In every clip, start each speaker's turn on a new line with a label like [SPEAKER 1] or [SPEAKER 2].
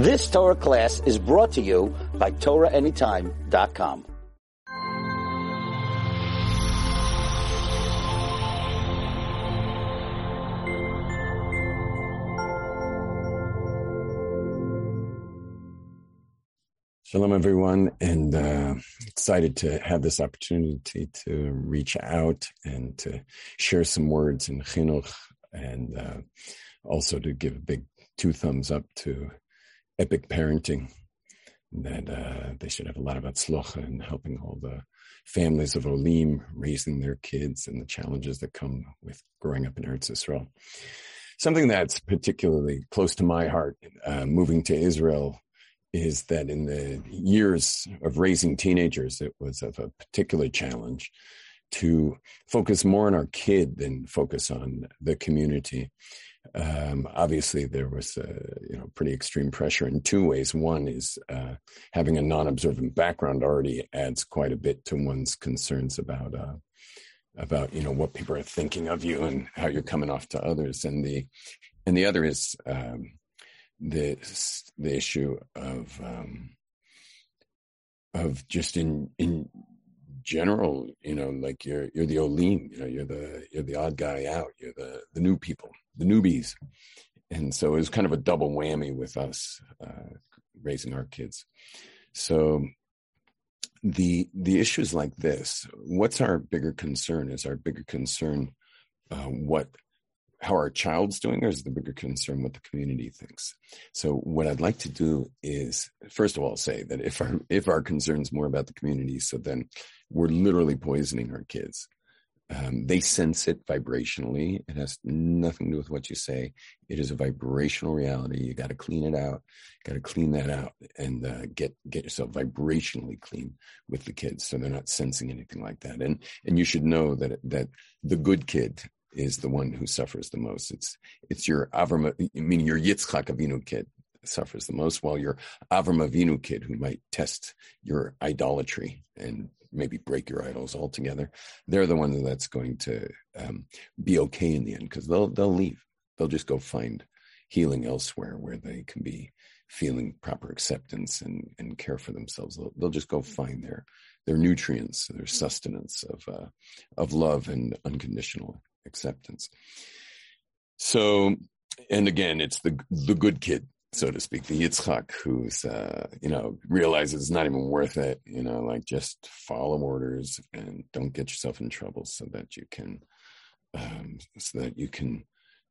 [SPEAKER 1] This Torah class is brought to you by TorahAnytime.com.
[SPEAKER 2] Shalom, everyone, and uh, excited to have this opportunity to reach out and to share some words in chinuch, and uh, also to give a big two thumbs up to epic parenting. That uh, they should have a lot of atzlocha in helping all the families of Olim raising their kids and the challenges that come with growing up in Eretz Israel. Something that's particularly close to my heart, uh, moving to Israel is that in the years of raising teenagers, it was of a particular challenge to focus more on our kid than focus on the community. Um, obviously, there was a, you know pretty extreme pressure in two ways. One is uh, having a non-observant background already adds quite a bit to one's concerns about uh, about you know what people are thinking of you and how you're coming off to others, and the and the other is um, the the issue of um, of just in in general, you know, like you're you're the olim, you know, you're the you're the odd guy out, you're the the new people, the newbies, and so it was kind of a double whammy with us uh, raising our kids. So the the issues like this, what's our bigger concern? Is our bigger concern uh, what how our child's doing, or is the bigger concern what the community thinks? So what I'd like to do is, first of all, say that if our if our concern's more about the community, so then we're literally poisoning our kids. Um, they sense it vibrationally. It has nothing to do with what you say. It is a vibrational reality. You got to clean it out. Got to clean that out and uh, get get yourself vibrationally clean with the kids, so they're not sensing anything like that. And and you should know that that the good kid is the one who suffers the most. It's it's your Avram, meaning your Yitzchak Avinu kid suffers the most, while your Avram Avinu kid, who might test your idolatry and maybe break your idols altogether, they're the ones that's going to um, be okay in the end because they'll they'll leave. They'll just go find healing elsewhere where they can be feeling proper acceptance and, and care for themselves. They'll, they'll just go find their their nutrients, their sustenance of uh, of love and unconditional acceptance. So, and again, it's the the good kid, so to speak, the Yitzchak, who's uh, you know realizes it's not even worth it. You know, like just follow orders and don't get yourself in trouble, so that you can, um, so that you can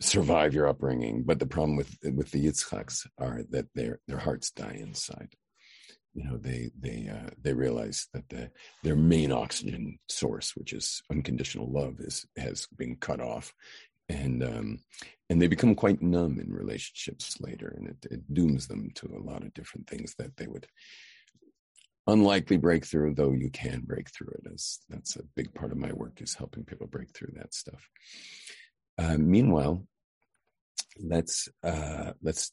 [SPEAKER 2] survive your upbringing. But the problem with with the Yitzchaks are that their their hearts die inside you know they they uh, they realize that the, their main oxygen source, which is unconditional love, is has been cut off, and um, and they become quite numb in relationships later, and it, it dooms them to a lot of different things that they would unlikely break through, though you can break through it. As that's a big part of my work is helping people break through that stuff. Uh, meanwhile, let's uh, let's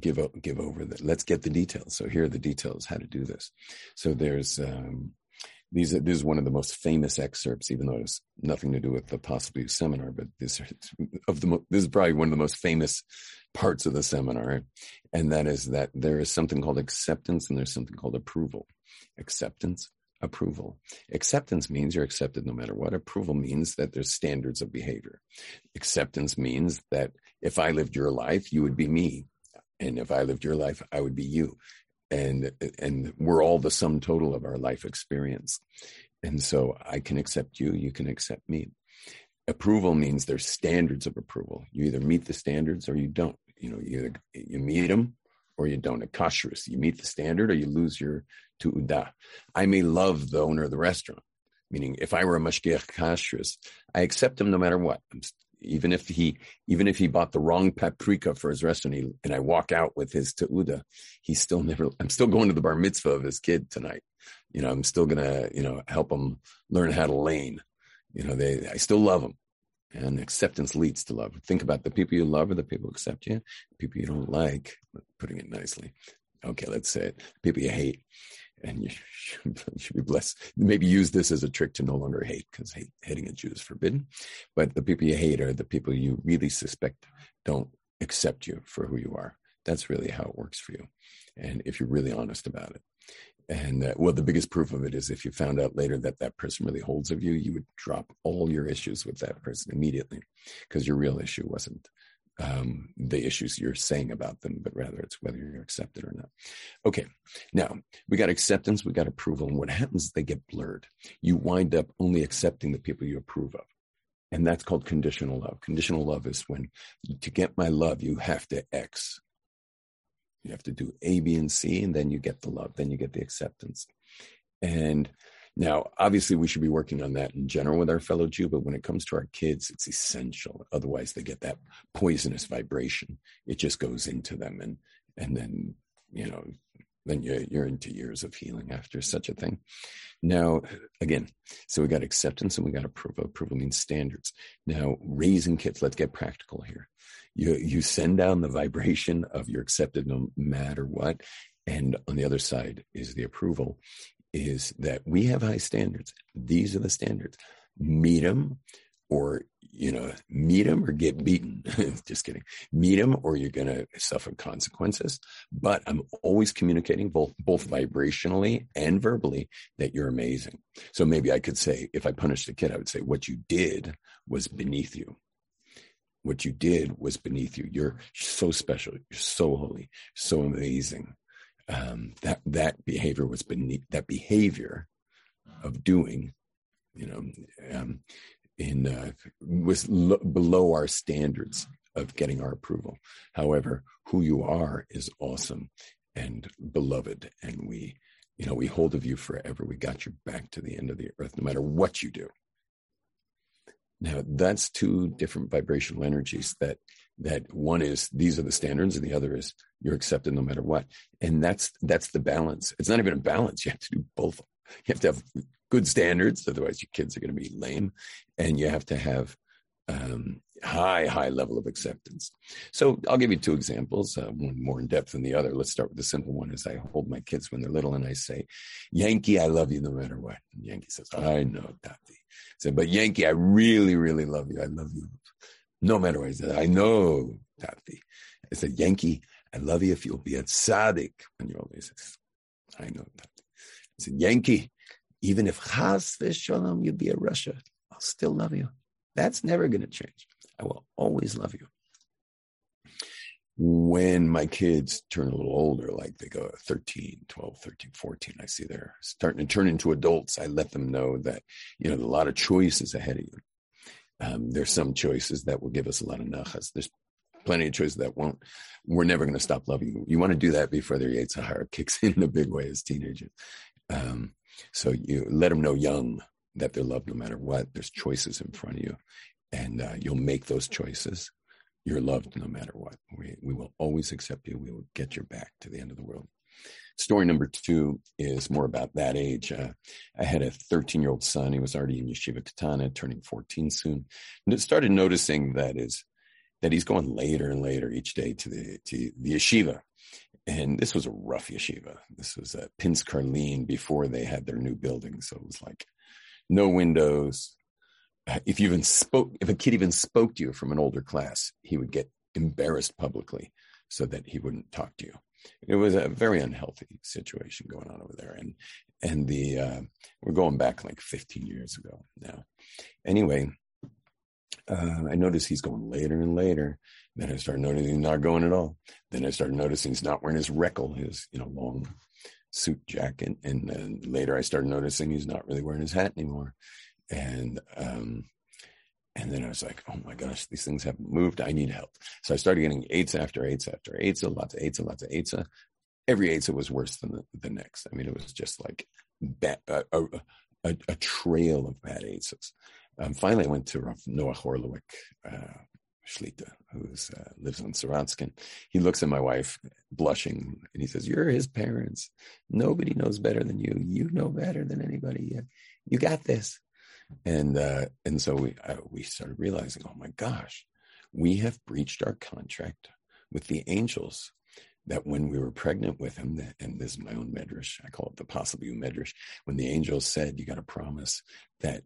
[SPEAKER 2] give give over that. Let's get the details. So here are the details how to do this. So there's um, these. This is one of the most famous excerpts, even though it's nothing to do with the possibly seminar. But this of the this is probably one of the most famous parts of the seminar, and that is that there is something called acceptance and there's something called approval. Acceptance, approval. Acceptance means you're accepted no matter what. Approval means that there's standards of behavior. Acceptance means that if I lived your life, you would be me and if I lived your life, I would be you. And and we're all the sum total of our life experience. And so I can accept you, you can accept me. Approval means there's standards of approval. You either meet the standards or you don't. You know, you either you meet them or you don't. A kashrus, you meet the standard or you lose your tu'udah. I may love the owner of the restaurant, meaning if I were a mashgiach kashrus, I accept him no matter what. I'm, even if he even if he bought the wrong paprika for his restaurant he, and i walk out with his teuda he's still never i'm still going to the bar mitzvah of his kid tonight. You know i'm still gonna you know help him learn how to lein you know they i still love him. And acceptance leads to love. Think about the people you love or the people who accept you. People you don't like putting it nicely. Okay let's say it. People you hate and you should, should, be blessed. Maybe use this as a trick to no longer hate, because hate, hating a Jew is forbidden. But the people you hate are the people you really suspect don't accept you for who you are, That's really how it works for you. And if you're really honest about it. And uh, well, the biggest proof of it is if you found out later that that person really holds of you, you would drop all your issues with that person immediately because your real issue wasn't um, the issues you're saying about them, but rather it's whether you're accepted or not. Okay, now we got acceptance, we got approval, and what happens is they get blurred. You wind up only accepting the people you approve of. And that's called conditional love. Conditional love is when to get my love, you have to X. You have to do A, B, and C, and then you get the love, then you get the acceptance. And now, obviously, we should be working on that in general with our fellow Jew, but when it comes to our kids, it's essential. Otherwise, they get that poisonous vibration. It just goes into them, and and then you know, then you're, you're into years of healing after such a thing. Now, again, so we got acceptance and we got approval. Approval means standards. Now, raising kids, let's get practical here. You you send down the vibration of you're accepted no matter what, and on the other side is the approval is that we have high standards. These are the standards. Meet them or, you know, meet them or get beaten. Just kidding. Meet them or you're going to suffer consequences. But I'm always communicating both, both vibrationally and verbally that you're amazing. So maybe I could say, if I punished a kid, I would say, what you did was beneath you what you did was beneath you. You're so special. You're so holy, so amazing um, that that behavior was beneath that behavior of doing, you know, um, in uh, was lo- below our standards of getting our approval. However, who you are is awesome and beloved, and we, you know, we hold of you forever. We got your back to the end of the earth, no matter what you do. Now, that's two different vibrational energies that that one is these are the standards and the other is you're accepted no matter what. And that's that's the balance. It's not even a balance. You have to do both. You have to have good standards otherwise your kids are going to be lame. And you have to have um, high high level of acceptance. So i'll give you two examples uh, one more in depth than the other. Let's start with the simple one is i hold my kids when they're little and i say yankee i love you no matter what. And yankee says i know tati. I said but yankee i really really love you. I love you no matter what. He said, I know, Tati. I said, Yankee, I love you if you'll be a tzaddik when you're always. I know, Tati. I said, Yankee, even if chas v'shalom you'll be a rasha, I'll still love you. That's never going to change. I will always love you. When my kids turn a little older, like they go 13, 12, 13, 14, I see they're starting to turn into adults. I let them know that, you know, a lot of choices ahead of you. Um, there's some choices that will give us a lot of nachas. There's plenty of choices that won't. We're never going to stop loving you. You want to do that before their Yetzer Hara kicks in, in a big way as teenagers. Um, so you let them know young that they're loved no matter what. There's choices in front of you, and uh, you'll make those choices. You're loved no matter what. We, we will always accept you. We will get your back to the end of the world. Story number two is more about that age. Uh, I had a 13 year old son. He was already in Yeshiva Katana, turning 14 soon. And it started noticing that is that he's going later and later each day to the to the yeshiva. And this was a rough yeshiva. This was a Pinsk Karlin before they had their new building. So it was like no windows. Uh, if you even spoke, if a kid even spoke to you from an older class, he would get embarrassed publicly so that he wouldn't talk to you it was a very unhealthy situation going on over there. And and the uh, we're going back like 15 years ago now. Anyway uh, i noticed he's going later and later. Then i started noticing he's not going at all. Then i started noticing he's not wearing his reckle his you know long suit jacket. And then later i started noticing he's not really wearing his hat anymore. And um, and then I was like, oh my gosh, these things haven't moved. I need help. So I started getting eitzes after eitzes after eitzes, lots of eitzes, lots of eitzes. Every eitzes was worse than the, the next. I mean, it was just like a, a, a, trail of bad eitzes. Um, finally, I went to Rav Noach Orlowek, uh, Shlita, who uh, lives on Sorotzkin. He looks at my wife, blushing, and he says, "You're his parents. Nobody knows better than you. You know better than anybody. You got this." And uh, and so we uh, we started realizing, oh my gosh, we have breached our contract with the angels. That when we were pregnant with him, and this is my own medrash, I call it the possible medrash, when the angel said, you got to promise that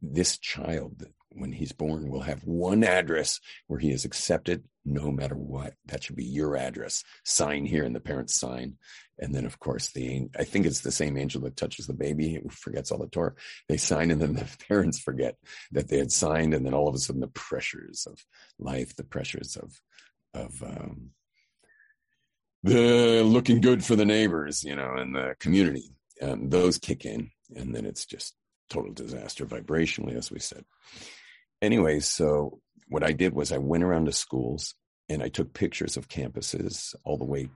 [SPEAKER 2] this child, when he's born, will have one address where he is accepted no matter what. That should be your address. Sign here, and the parents sign. And then, of course, the I think it's the same angel that touches the baby who forgets all the Torah. They sign, and then the parents forget that they had signed, and then all of a sudden, the pressures of life, the pressures of of um, the looking good for the neighbors, you know, and the community, and those kick in, and then it's just total disaster vibrationally, as we said. Anyway, so what I did was I went around to schools and I took pictures of campuses all the way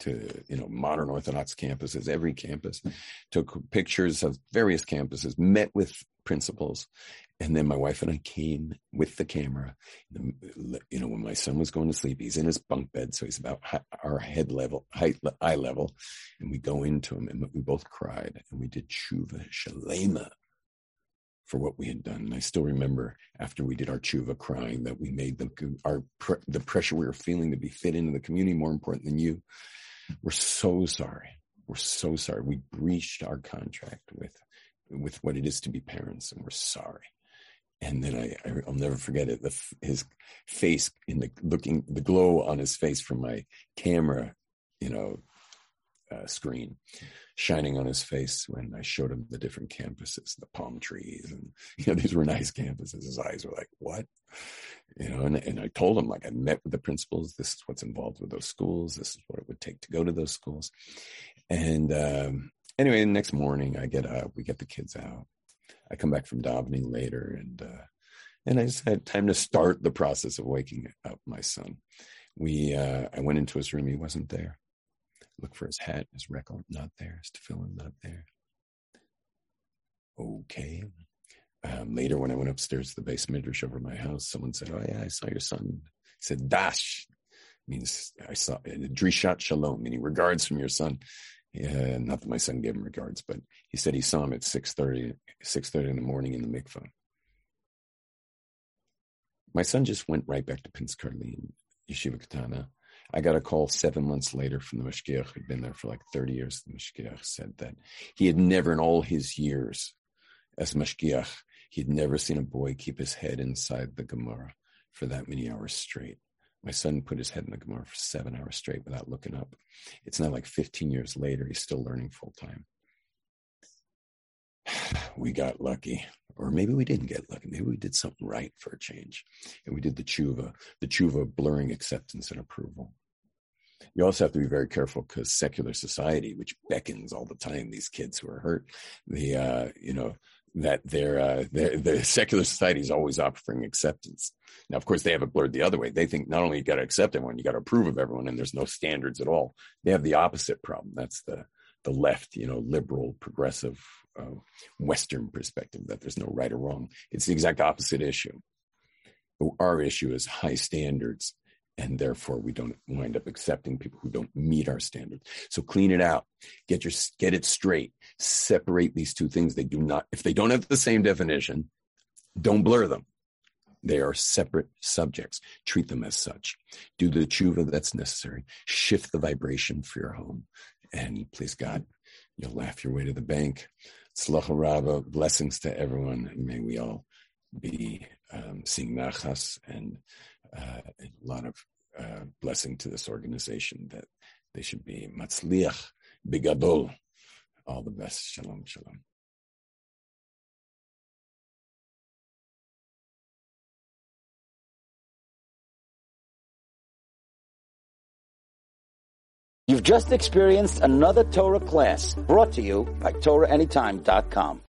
[SPEAKER 2] to you know modern orthodox campuses every campus took pictures of various campuses met with principals and then my wife and I came with the camera. You know, when my son was going to sleep, he's in his bunk bed, so he's about our head level, height, eye level, and we go into him, and we both cried, and we did tshuva shalema for what we had done. And I still remember after we did our tshuva, crying that we made the our the pressure we were feeling to be fit into the community more important than you. We're so sorry. We're so sorry. We breached our contract with with what it is to be parents, and we're sorry and then I, I will never forget it. The, his face in the looking, the glow on his face from my camera, you know, uh, screen, shining on his face when I showed him the different campuses, the palm trees, and you know these were nice campuses. His eyes were like, "What?" You know, and, and I told him like I met with the principals. This is what's involved with those schools. This is what it would take to go to those schools. And um, anyway, the next morning I get up, we get the kids out, I come back from davening later, and uh, and I just had time to start the process of waking up my son. We uh, I went into his room. He wasn't there. Look for his hat, his reckle, not there. His tefillin, not there. Okay. Um, later, when I went upstairs to the beis midrash over my house, someone said, "Oh yeah, I saw your son." He said, "Dash." means I saw Drishat Shalom, meaning regards from your son. Yeah, not that my son gave him regards, but he said he saw him at 6.30, 6.30 in the morning in the mikvah. My son just went right back to Pinsk Karlin, Yeshiva Katana. I got a call seven months later from the Mashgiach, who'd been there for like 30 years. The Mashgiach said that he had never in all his years as Mashgiach, he had never seen a boy keep his head inside the Gemara for that many hours straight. My son put his head in the Gemara for seven hours straight without looking up. It's not like 15 years later, he's still learning full time. We got lucky, or maybe we didn't get lucky. Maybe we did something right for a change. And we did the tshuva, the tshuva blurring acceptance and approval. You also have to be very careful because secular society, which beckons all the time these kids who are hurt, the uh, you know that their uh, their, the secular society is always offering acceptance. Now, of course, they have it blurred the other way. They think not only you got to accept everyone, you got to approve of everyone, and there's no standards at all. They have the opposite problem. That's the the left, you know, liberal, progressive, uh, Western perspective that there's no right or wrong. It's the exact opposite issue. Our issue is high standards, and therefore we don't wind up accepting people who don't meet our standards. So clean it out, get your get it straight, separate these two things. They do not, if they don't have the same definition, don't blur them. They are separate subjects. Treat them as such. Do the tshuva that's necessary. Shift the vibration for your home. And please God, you'll laugh your way to the bank. Tzlacha Rabba, blessings to everyone. May we all be um, seeing nachas and uh, a lot of uh, blessing to this organization that they should be matzliach, bigadol. All the best. Shalom, shalom.
[SPEAKER 1] You've just experienced another Torah class brought to you by TorahAnytime.com.